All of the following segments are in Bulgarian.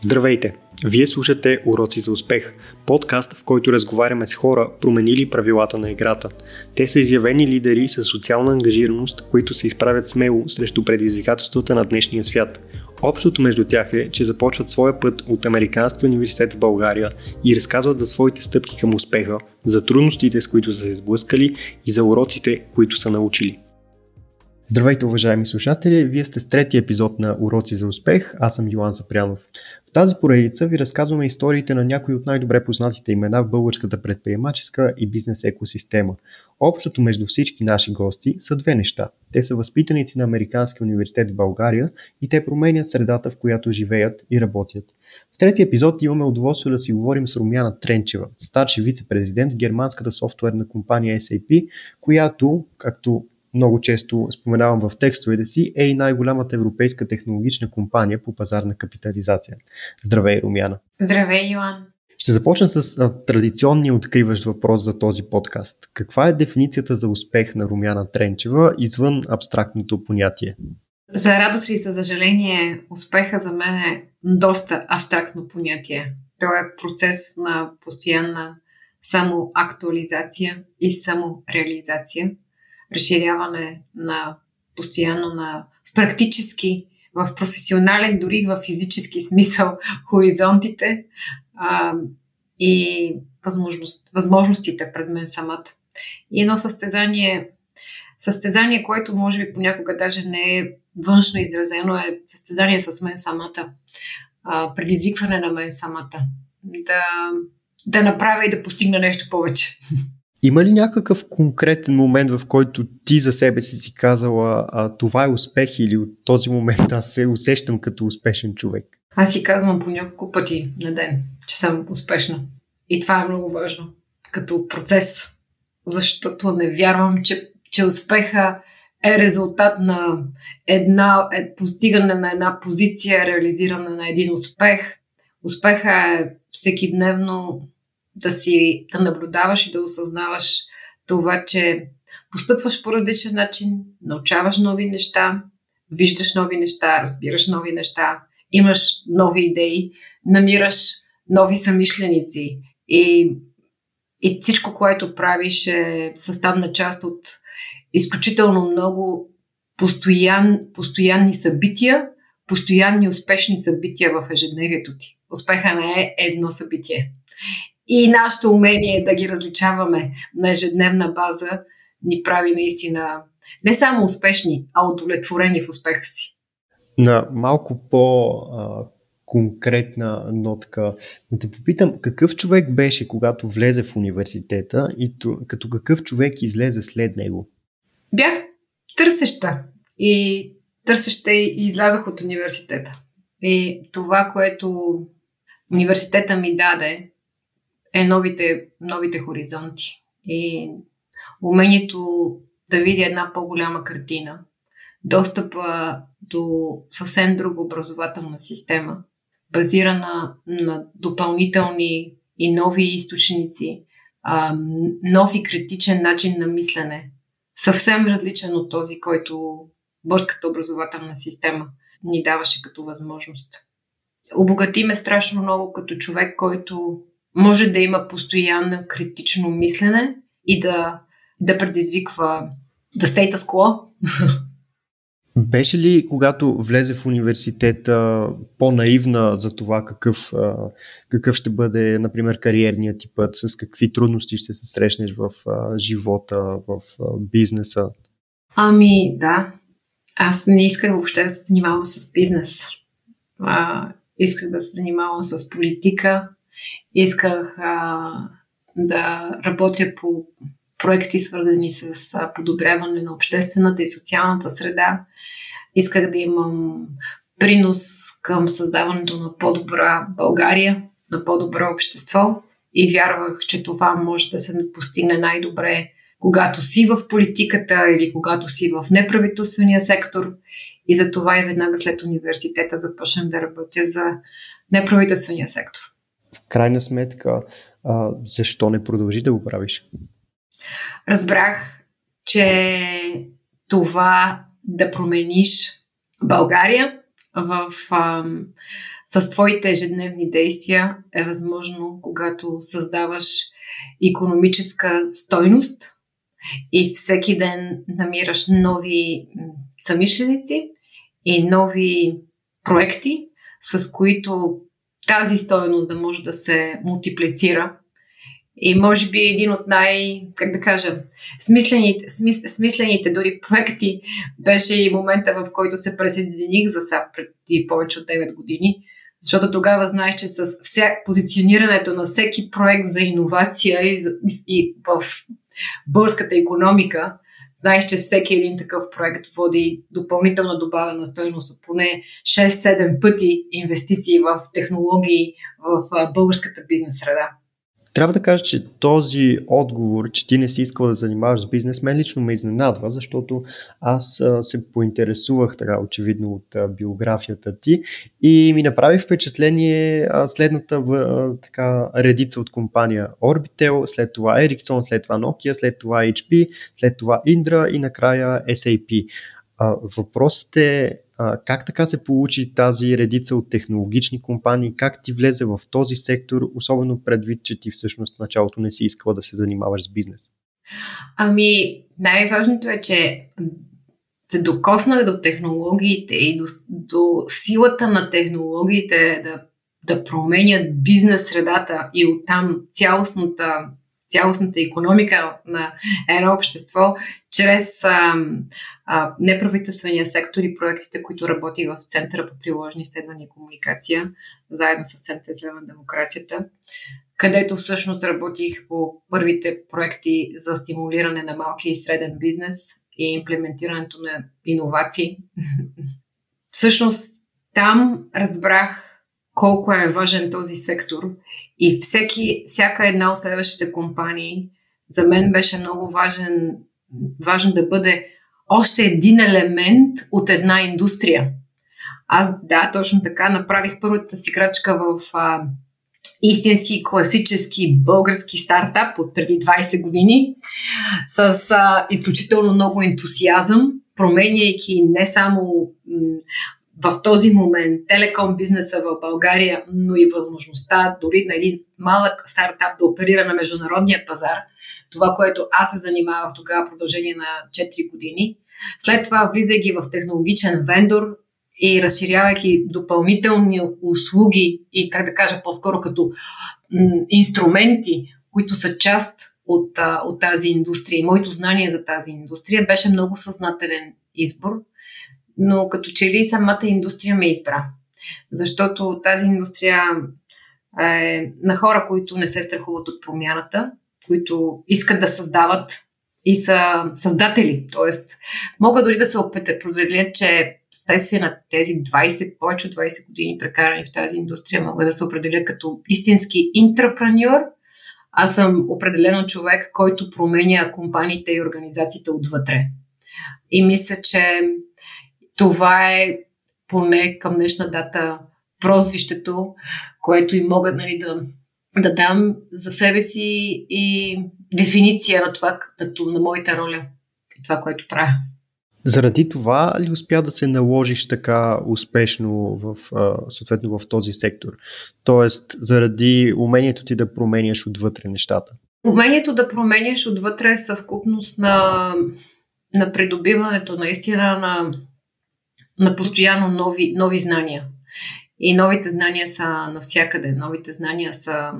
Здравейте! Вие слушате Уроци за успех, подкаст, в който разговаряме с хора, променили правилата на играта. Те са изявени лидери с социална ангажираност, които се изправят смело срещу предизвикателствата на днешния свят. Общото между тях е, че започват своя път от Американския университет в България и разказват за своите стъпки към успеха, за трудностите, с които са се сблъскали и за уроците, които са научили. Здравейте, уважаеми слушатели! Вие сте с третия епизод на Уроци за успех. Аз съм Йоан Запрянов. В тази поредица ви разказваме историите на някои от най-добре познатите имена в българската предприемаческа и бизнес екосистема. Общото между всички наши гости са две неща. Те са възпитаници на Американския университет в България и те променят средата, в която живеят и работят. В третия епизод имаме удоволствие да си говорим с Румяна Тренчева, старши вице-президент в германската софтуерна компания SAP, която, както много често споменавам в текстовете си, е и най-голямата европейска технологична компания по пазарна капитализация. Здравей, Румяна! Здравей, Йоан! Ще започна с а, традиционния откриващ въпрос за този подкаст. Каква е дефиницията за успех на Румяна Тренчева извън абстрактното понятие? За радост и за съжаление, успеха за мен е доста абстрактно понятие. То е процес на постоянна само актуализация и само реализация разширяване на постоянно на в практически, в професионален, дори в физически смисъл хоризонтите а, и възможност, възможностите пред мен самата. И едно състезание, състезание, което може би понякога даже не е външно изразено, е състезание с мен самата, а, предизвикване на мен самата. Да, да направя и да постигна нещо повече. Има ли някакъв конкретен момент, в който ти за себе си си казала а, това е успех или от този момент аз се усещам като успешен човек? Аз си казвам по няколко пъти на ден, че съм успешна. И това е много важно като процес, защото не вярвам, че, че успеха е резултат на една, е постигане на една позиция, реализиране на един успех. Успеха е всеки дневно да си да наблюдаваш и да осъзнаваш това, че постъпваш по различен начин, научаваш нови неща, виждаш нови неща, разбираш нови неща, имаш нови идеи, намираш нови самишленици и, и всичко, което правиш е съставна част от изключително много постоян, постоянни събития, постоянни успешни събития в ежедневието ти. Успеха не е едно събитие и нашето умение да ги различаваме на ежедневна база ни прави наистина не само успешни, а удовлетворени в успеха си. На малко по конкретна нотка. Да те попитам, какъв човек беше, когато влезе в университета и като какъв човек излезе след него? Бях търсеща и търсеща и излязох от университета. И това, което университета ми даде, е новите, новите хоризонти. И умението да видя една по-голяма картина, достъпа до съвсем друга образователна система, базирана на допълнителни и нови източници, а, нов и критичен начин на мислене, съвсем различен от този, който българската образователна система ни даваше като възможност. Обогати ме страшно много като човек, който може да има постоянно критично мислене и да, да предизвиква да status quo. Беше ли, когато влезе в университета, по-наивна за това какъв, какъв ще бъде, например, кариерният ти път, с какви трудности ще се срещнеш в живота, в бизнеса? Ами, да. Аз не исках въобще да се занимавам с бизнес. А, исках да се занимавам с политика, Исках а, да работя по проекти, свързани с а, подобряване на обществената и социалната среда. Исках да имам принос към създаването на по-добра България, на по-добро общество и вярвах, че това може да се постигне най-добре, когато си в политиката или когато си в неправителствения сектор. И за това и веднага след университета започнах да работя за неправителствения сектор в крайна сметка, а, защо не продължи да го правиш? Разбрах, че това да промениш България в, а, с твоите ежедневни действия е възможно, когато създаваш економическа стойност и всеки ден намираш нови самишленици и нови проекти, с които тази стойност да може да се мултиплицира. И може би един от най, как да кажа, смислените, смис, смислените дори проекти беше и момента, в който се присъединих за САП преди повече от 9 години. Защото тогава знаеш, че с вся, позиционирането на всеки проект за иновация и, и в българската економика, знаеш, че всеки един такъв проект води допълнителна добавена стоеност от поне 6-7 пъти инвестиции в технологии в българската бизнес среда. Трябва да кажа, че този отговор, че ти не си искал да занимаваш с бизнес, мен лично ме изненадва, защото аз се поинтересувах така очевидно от биографията ти и ми направи впечатление следната така редица от компания Orbitel, след това Ericsson, след това Nokia, след това HP, след това Indra и накрая SAP. Въпросът е как така се получи тази редица от технологични компании, как ти влезе в този сектор, особено предвид, че ти всъщност в началото не си искала да се занимаваш с бизнес? Ами, най-важното е, че се докоснах до технологиите и до, до силата на технологиите да, да променят бизнес средата и оттам цялостната цялостната економика на едно общество, чрез а, а, неправителствения сектор и проектите, които работи в Центъра по приложни изследвания и комуникация, заедно с Центъра за демокрацията, където всъщност работих по първите проекти за стимулиране на малки и среден бизнес и имплементирането на иновации. всъщност там разбрах колко е важен този сектор и всеки, всяка една от следващите компании за мен беше много важен, важен да бъде още един елемент от една индустрия. Аз, да, точно така, направих първата си крачка в а, истински, класически български стартап от преди 20 години с а, изключително много ентусиазъм, променяйки не само м- в този момент телеком бизнеса в България, но и възможността дори на един малък стартап да оперира на международния пазар, това, което аз се занимавах тогава в продължение на 4 години. След това, влизайки в технологичен вендор и разширявайки допълнителни услуги и, как да кажа, по-скоро като инструменти, които са част от, от тази индустрия. И моето знание за тази индустрия, беше много съзнателен избор – но като че ли самата индустрия ме избра. Защото тази индустрия е на хора, които не се страхуват от промяната, които искат да създават и са създатели. Тоест, мога дори да се определят, че следствие на тези 20, повече от 20 години прекарани в тази индустрия, мога да се определя като истински интрапреньор. Аз съм определено човек, който променя компаниите и организациите отвътре. И мисля, че това е поне към днешна дата прозвището, което и мога нали, да, да дам за себе си и дефиниция на това, като на моята роля и това, което правя. Заради това ли успя да се наложиш така успешно в, съответно в този сектор? Тоест, заради умението ти да променяш отвътре нещата? Умението да променяш отвътре е съвкупност на, на придобиването наистина на на постоянно нови, нови знания. И новите знания са навсякъде. Новите знания са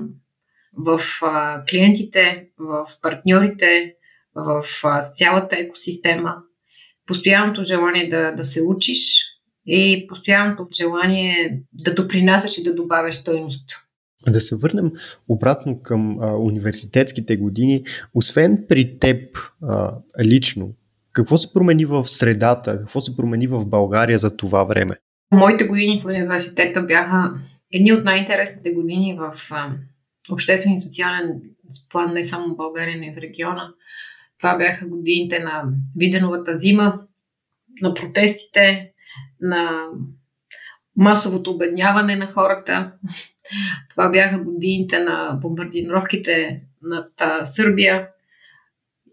в а, клиентите, в партньорите, в а, цялата екосистема. Постоянното желание да, да се учиш и постоянното желание да допринасяш и да добавяш стойност. Да се върнем обратно към а, университетските години. Освен при теб а, лично, какво се промени в средата? Какво се промени в България за това време? Моите години в университета бяха едни от най-интересните години в обществен и социален план не само в България, но и в региона. Това бяха годините на Виденовата зима, на протестите, на масовото обедняване на хората. Това бяха годините на бомбардировките над Сърбия.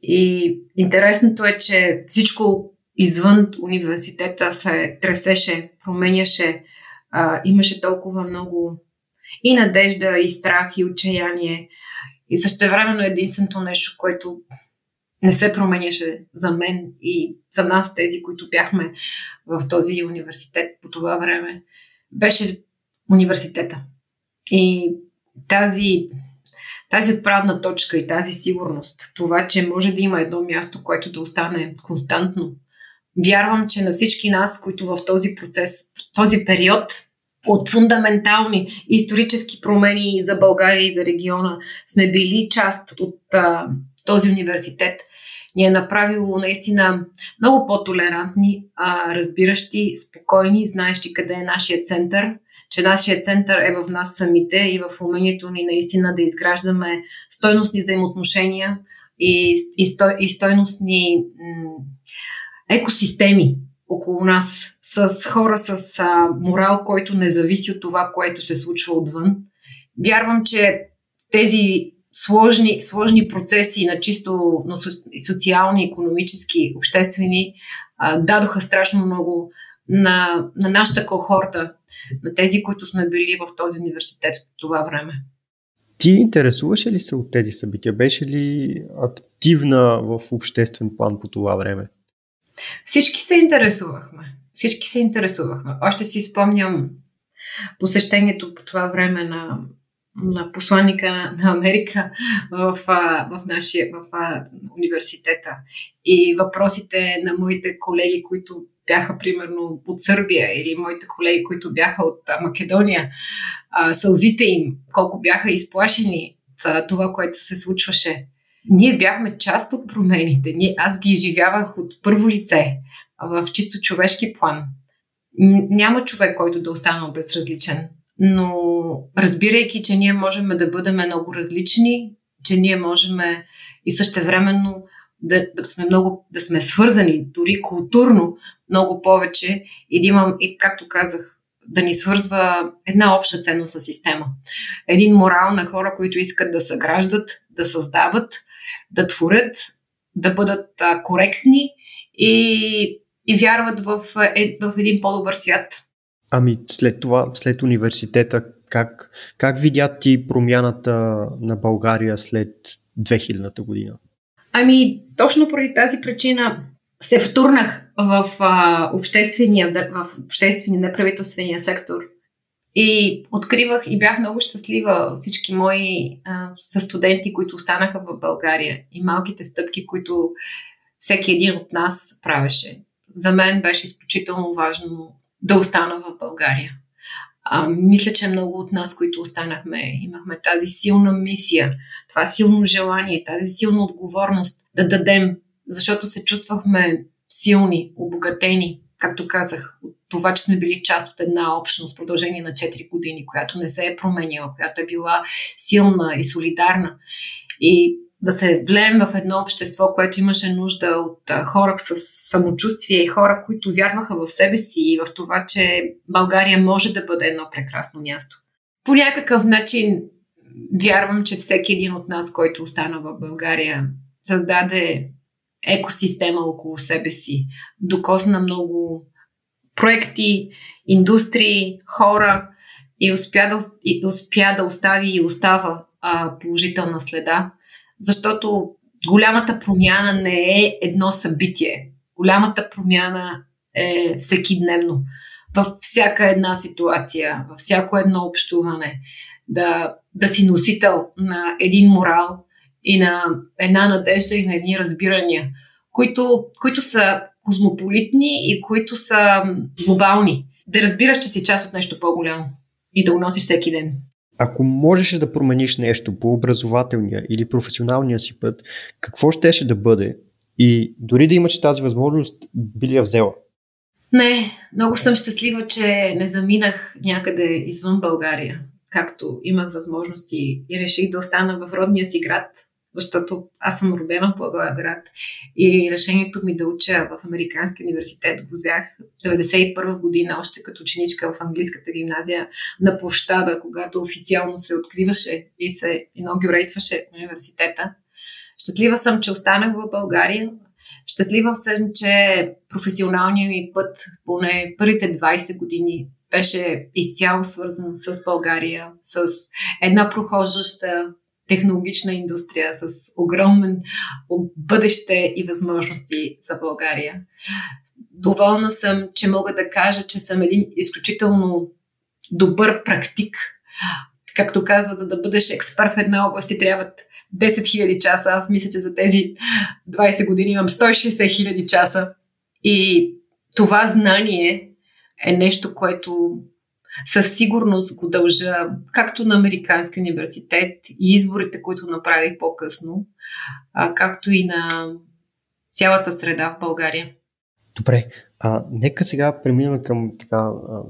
И интересното е, че всичко извън университета се тресеше, променяше, а, имаше толкова много и надежда, и страх, и отчаяние. И същевременно единственото нещо, което не се променяше за мен и за нас, тези, които бяхме в този университет по това време, беше университета. И тази, тази отправна точка и тази сигурност, това, че може да има едно място, което да остане константно. Вярвам, че на всички нас, които в този процес, този период от фундаментални исторически промени за България и за региона сме били част от а, този университет, ни е направило наистина много по-толерантни, а, разбиращи, спокойни, знаещи къде е нашия център, че нашия център е в нас самите и в умението ни наистина да изграждаме стойностни взаимоотношения и, и, стой, и стойностни м- екосистеми около нас с хора с а, морал, който не зависи от това, което се случва отвън. Вярвам, че тези сложни, сложни процеси на чисто на социални, економически, обществени а, дадоха страшно много на, на нашата кохорта, на тези, които сме били в този университет в това време. Ти интересуваше ли се от тези събития? Беше ли активна в обществен план по това време? Всички се интересувахме. Всички се интересувахме. Още си спомням посещението по това време на, на посланника на, на Америка в, в нашия в университета и въпросите на моите колеги, които бяха примерно от Сърбия или моите колеги, които бяха от Македония, а, сълзите им, колко бяха изплашени за това, което се случваше. Ние бяхме част от промените. Ние, аз ги изживявах от първо лице, в чисто човешки план. Няма човек, който да остана безразличен. Но разбирайки, че ние можем да бъдем много различни, че ние можем и същевременно да, да сме много, да сме свързани, дори културно, много повече и да имам, и както казах, да ни свързва една обща ценностна система. Един морал на хора, които искат да съграждат, да създават, да творят, да бъдат а, коректни и, и вярват в, е, в един по-добър свят. Ами след това, след университета, как, как видят ти промяната на България след 2000-та година? Ами, точно поради тази причина се втурнах в а, обществения, в обществения неправителствения сектор и откривах и бях много щастлива всички мои а, студенти, които останаха в България и малките стъпки, които всеки един от нас правеше. За мен беше изключително важно да остана в България. А, мисля, че много от нас, които останахме, имахме тази силна мисия, това силно желание, тази силна отговорност да дадем, защото се чувствахме силни, обогатени, както казах, от това, че сме били част от една общност в продължение на 4 години, която не се е променила, която е била силна и солидарна. И да се влеем в едно общество, което имаше нужда от хора с самочувствие и хора, които вярваха в себе си и в това, че България може да бъде едно прекрасно място. По някакъв начин вярвам, че всеки един от нас, който остана в България, създаде екосистема около себе си, докосна много проекти, индустрии, хора и успя да, и успя да остави и остава а, положителна следа, защото голямата промяна не е едно събитие. Голямата промяна е всеки дневно. Във всяка една ситуация, във всяко едно общуване, да, да си носител на един морал и на една надежда и на едни разбирания, които, които са космополитни и които са глобални. Да разбираш, че си част от нещо по-голямо и да го носиш всеки ден. Ако можеш да промениш нещо по образователния или професионалния си път, какво щеше да бъде? И дори да имаш тази възможност, би ли я взела? Не, много съм щастлива, че не заминах някъде извън България, както имах възможности и реших да остана в родния си град, защото аз съм родена в Благоевград и решението ми да уча в Американски университет го взях 91 година, още като ученичка в английската гимназия на площада, когато официално се откриваше и се инаугюрейтваше университета. Щастлива съм, че останах в България. Щастлива съм, че професионалният ми път, поне първите 20 години, беше изцяло свързан с България, с една прохождаща технологична индустрия с огромен бъдеще и възможности за България. Доволна съм, че мога да кажа, че съм един изключително добър практик. Както казват, за да бъдеш експерт в една област ти трябват 10 000 часа. Аз мисля, че за тези 20 години имам 160 000 часа. И това знание е нещо, което със сигурност го дължа както на Американски университет и изборите, които направих по-късно, а, както и на цялата среда в България. Добре, а, нека сега преминем към така, а,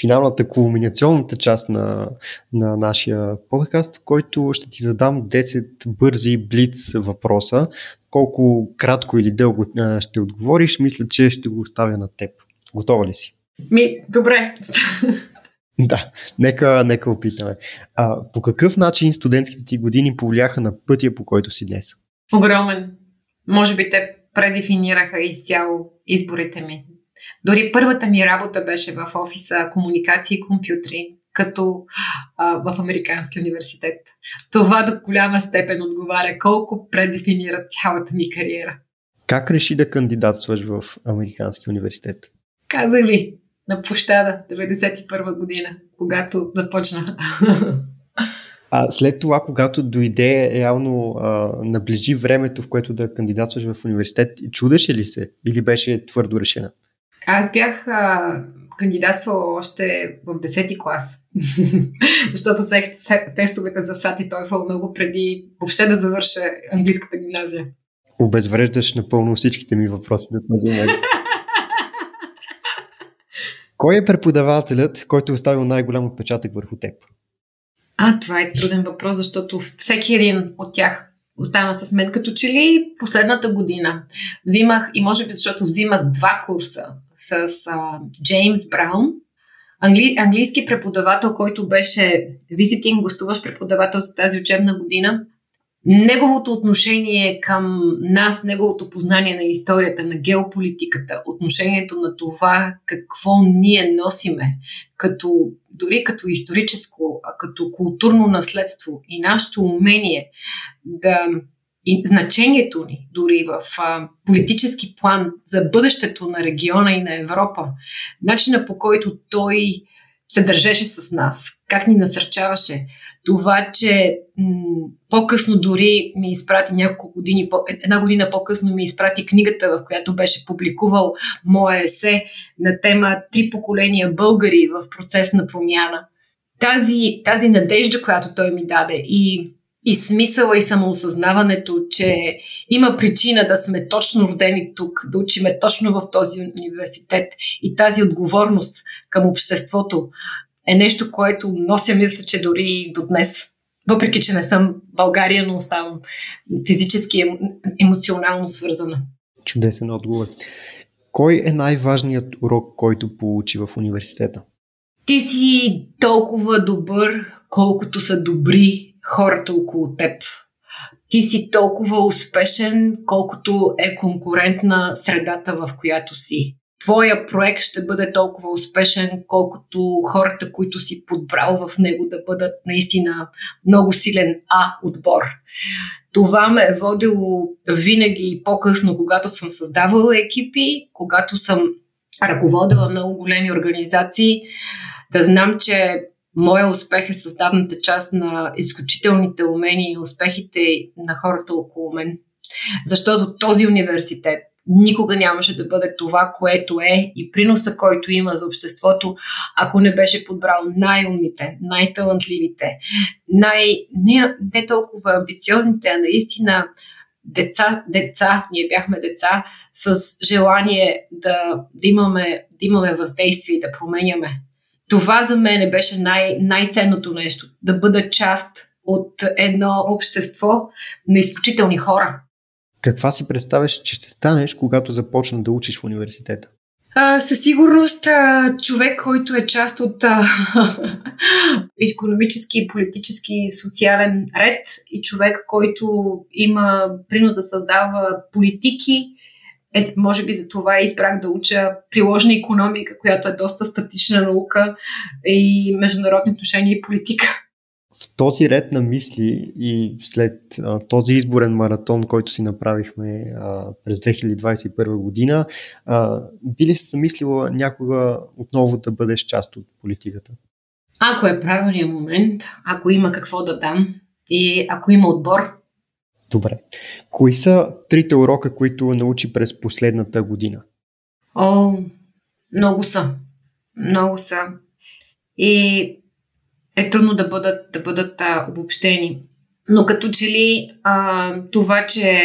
финалната, кулминационната част на, на нашия подкаст, в който ще ти задам 10 бързи блиц въпроса. Колко кратко или дълго ще отговориш, мисля, че ще го оставя на теб. Готова ли си? Ми, добре. Да, нека, нека опитаме. А, по какъв начин студентските ти години повлияха на пътя, по който си днес? Огромен. Може би те предефинираха изцяло изборите ми. Дори първата ми работа беше в офиса комуникации и компютри, като а, в Американски университет. Това до голяма степен отговаря колко предефинира цялата ми кариера. Как реши да кандидатстваш в Американски университет? Казах ви, на площада 91 година, когато започна. А след това, когато дойде реално а, наближи времето, в което да кандидатстваш в университет, чудеше ли се или беше твърдо решена? Аз бях а, кандидатствала още в 10-ти клас, защото взех тестовете за САТ и TOEFL много преди въобще да завърша английската гимназия. Обезвреждаш напълно всичките ми въпроси до този момент. Кой е преподавателят, който е оставил най-голям отпечатък върху теб? А, това е труден въпрос, защото всеки един от тях остана с мен. Като че ли последната година взимах, и може би защото взимах два курса с а, Джеймс Браун, англи, английски преподавател, който беше визитинг, гостуващ преподавател за тази учебна година неговото отношение към нас, неговото познание на историята, на геополитиката, отношението на това какво ние носиме, като, дори като историческо, а като културно наследство и нашето умение да и значението ни дори в а, политически план за бъдещето на региона и на Европа, начина по който той се държеше с нас, как ни насърчаваше. Това, че м- по-късно дори ми изпрати няколко години, по- една година по-късно ми изпрати книгата, в която беше публикувал моя есе на тема Три поколения българи в процес на промяна. Тази, тази надежда, която той ми даде и и смисъла и самоосъзнаването, че има причина да сме точно родени тук, да учиме точно в този университет и тази отговорност към обществото е нещо, което нося, мисля, че дори до днес. Въпреки, че не съм България, но оставам физически, емоционално свързана. Чудесен отговор. Кой е най-важният урок, който получи в университета? Ти си толкова добър, колкото са добри хората около теб. Ти си толкова успешен, колкото е конкурентна средата, в която си. Твоя проект ще бъде толкова успешен, колкото хората, които си подбрал в него да бъдат наистина много силен А отбор. Това ме е водило винаги по-късно, когато съм създавала екипи, когато съм ръководила много големи организации, да знам, че Моя успех е създавната част на изключителните умения и успехите на хората около мен. Защото този университет никога нямаше да бъде това, което е и приноса, който има за обществото, ако не беше подбрал най-умните, най-талантливите, най- не, не толкова амбициозните, а наистина деца, деца, ние бяхме деца с желание да, да, имаме, да имаме въздействие и да променяме това за мен беше най- най-ценното нещо. Да бъда част от едно общество на изключителни хора. Каква си представяш, че ще станеш, когато започна да учиш в университета? А, със сигурност а, човек, който е част от а, економически, политически, социален ред и човек, който има принос да създава политики е, може би за това избрах да уча приложна економика, която е доста статична наука и международни отношения и политика. В този ред на мисли и след а, този изборен маратон, който си направихме а, през 2021 година, а, би ли се замислила някога отново да бъдеш част от политиката? Ако е правилният момент, ако има какво да дам и ако има отбор. Добре. Кои са трите урока, които научи през последната година? О, много са. Много са. И е трудно да бъдат, да бъдат а, обобщени. Но като че ли а, това, че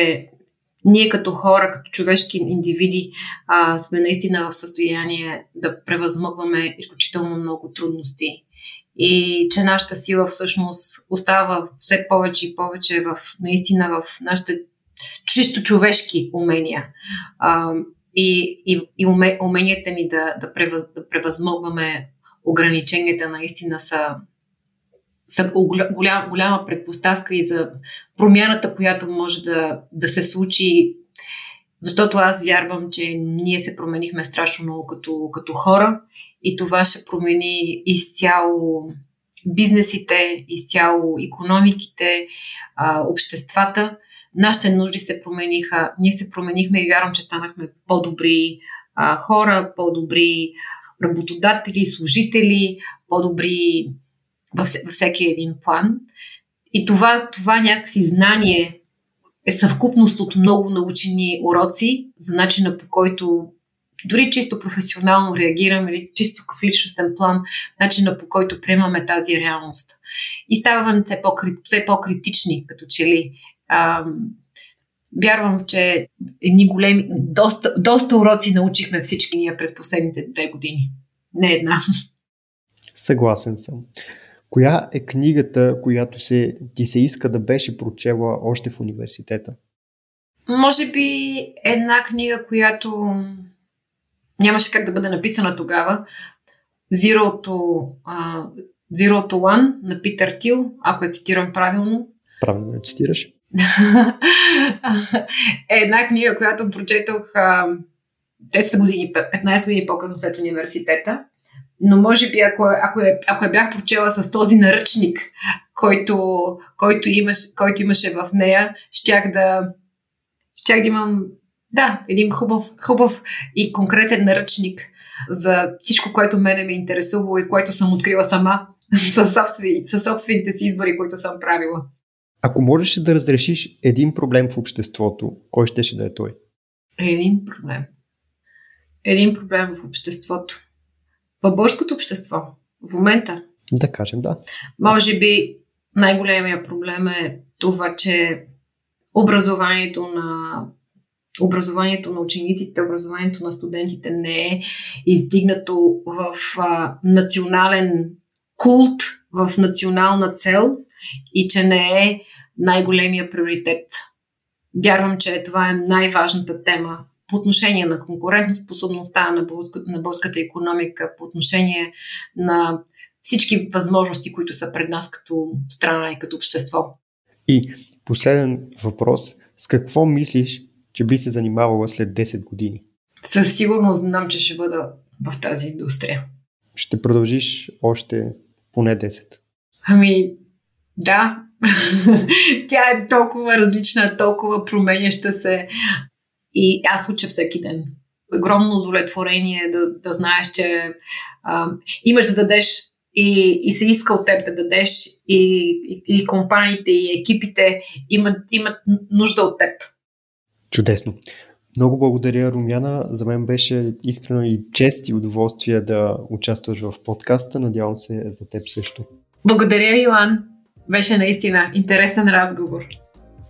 ние като хора, като човешки индивиди, а, сме наистина в състояние да превъзмъгваме изключително много трудности. И че нашата сила всъщност остава все повече и повече в наистина в нашите чисто човешки умения. А, и, и, и уменията ни да, да, превъз, да превъзмогваме ограниченията наистина са са голям, голяма предпоставка и за промяната, която може да, да се случи. Защото аз вярвам, че ние се променихме страшно много като, като хора и това ще промени изцяло бизнесите, изцяло економиките, обществата. Нашите нужди се промениха, ние се променихме и вярвам, че станахме по-добри хора, по-добри работодатели, служители, по-добри във, всеки един план. И това, това някакси знание е съвкупност от много научени уроци за начина по който дори чисто професионално реагираме или чисто в личностен план, начина по който приемаме тази реалност. И ставаме все, по все по-критични, като че ли. А, вярвам, че едни големи, доста, доста уроци научихме всички ние през последните две години. Не една. Съгласен съм. Коя е книгата, която се, ти се иска да беше прочела още в университета? Може би една книга, която нямаше как да бъде написана тогава. Zero to, uh, Zero to One на Питър Тил, ако я цитирам правилно. Правилно я цитираш. е една книга, която прочетох uh, 10 години, 15 години по-късно след университета но може би ако, ако, е, ако я бях прочела с този наръчник, който, който, имаш, който имаше в нея, щях да, щях да имам да, един хубав, хубав и конкретен наръчник за всичко, което мене ме е интересувало и което съм открила сама със, собствени, със собствените си избори, които съм правила. Ако можеш да разрешиш един проблем в обществото, кой ще да е той? Един проблем. Един проблем в обществото в българското общество в момента. Да кажем, да. Може би най-големия проблем е това, че образованието на образованието на учениците, образованието на студентите не е издигнато в а, национален култ, в национална цел и че не е най-големия приоритет. Вярвам, че това е най-важната тема по отношение на конкурентоспособността на, българската, на българската економика, по отношение на всички възможности, които са пред нас като страна и като общество. И последен въпрос. С какво мислиш, че би се занимавала след 10 години? Със сигурност знам, че ще бъда в тази индустрия. Ще продължиш още поне 10. Ами, да. Тя е толкова различна, толкова променяща се. И аз уча всеки ден. Огромно удовлетворение да, да знаеш, че а, имаш да дадеш и, и се иска от теб да дадеш и, и, и компаниите и екипите имат, имат нужда от теб. Чудесно. Много благодаря, Румяна. За мен беше искрено и чест и удоволствие да участваш в подкаста. Надявам се за теб също. Благодаря, Йоан. Беше наистина интересен разговор.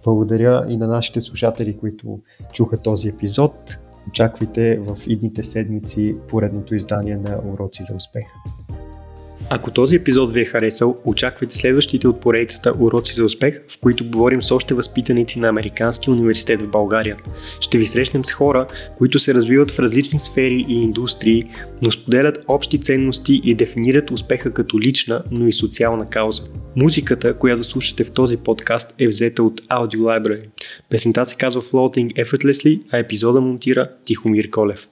Благодаря и на нашите слушатели, които чуха този епизод. Очаквайте в идните седмици поредното издание на Уроци за успеха. Ако този епизод ви е харесал, очаквайте следващите от поредицата Уроци за успех, в които говорим с още възпитаници на Американския университет в България. Ще ви срещнем с хора, които се развиват в различни сфери и индустрии, но споделят общи ценности и дефинират успеха като лична, но и социална кауза. Музиката, която слушате в този подкаст е взета от Audio Library. Песента се казва Floating Effortlessly, а епизода монтира Тихомир Колев.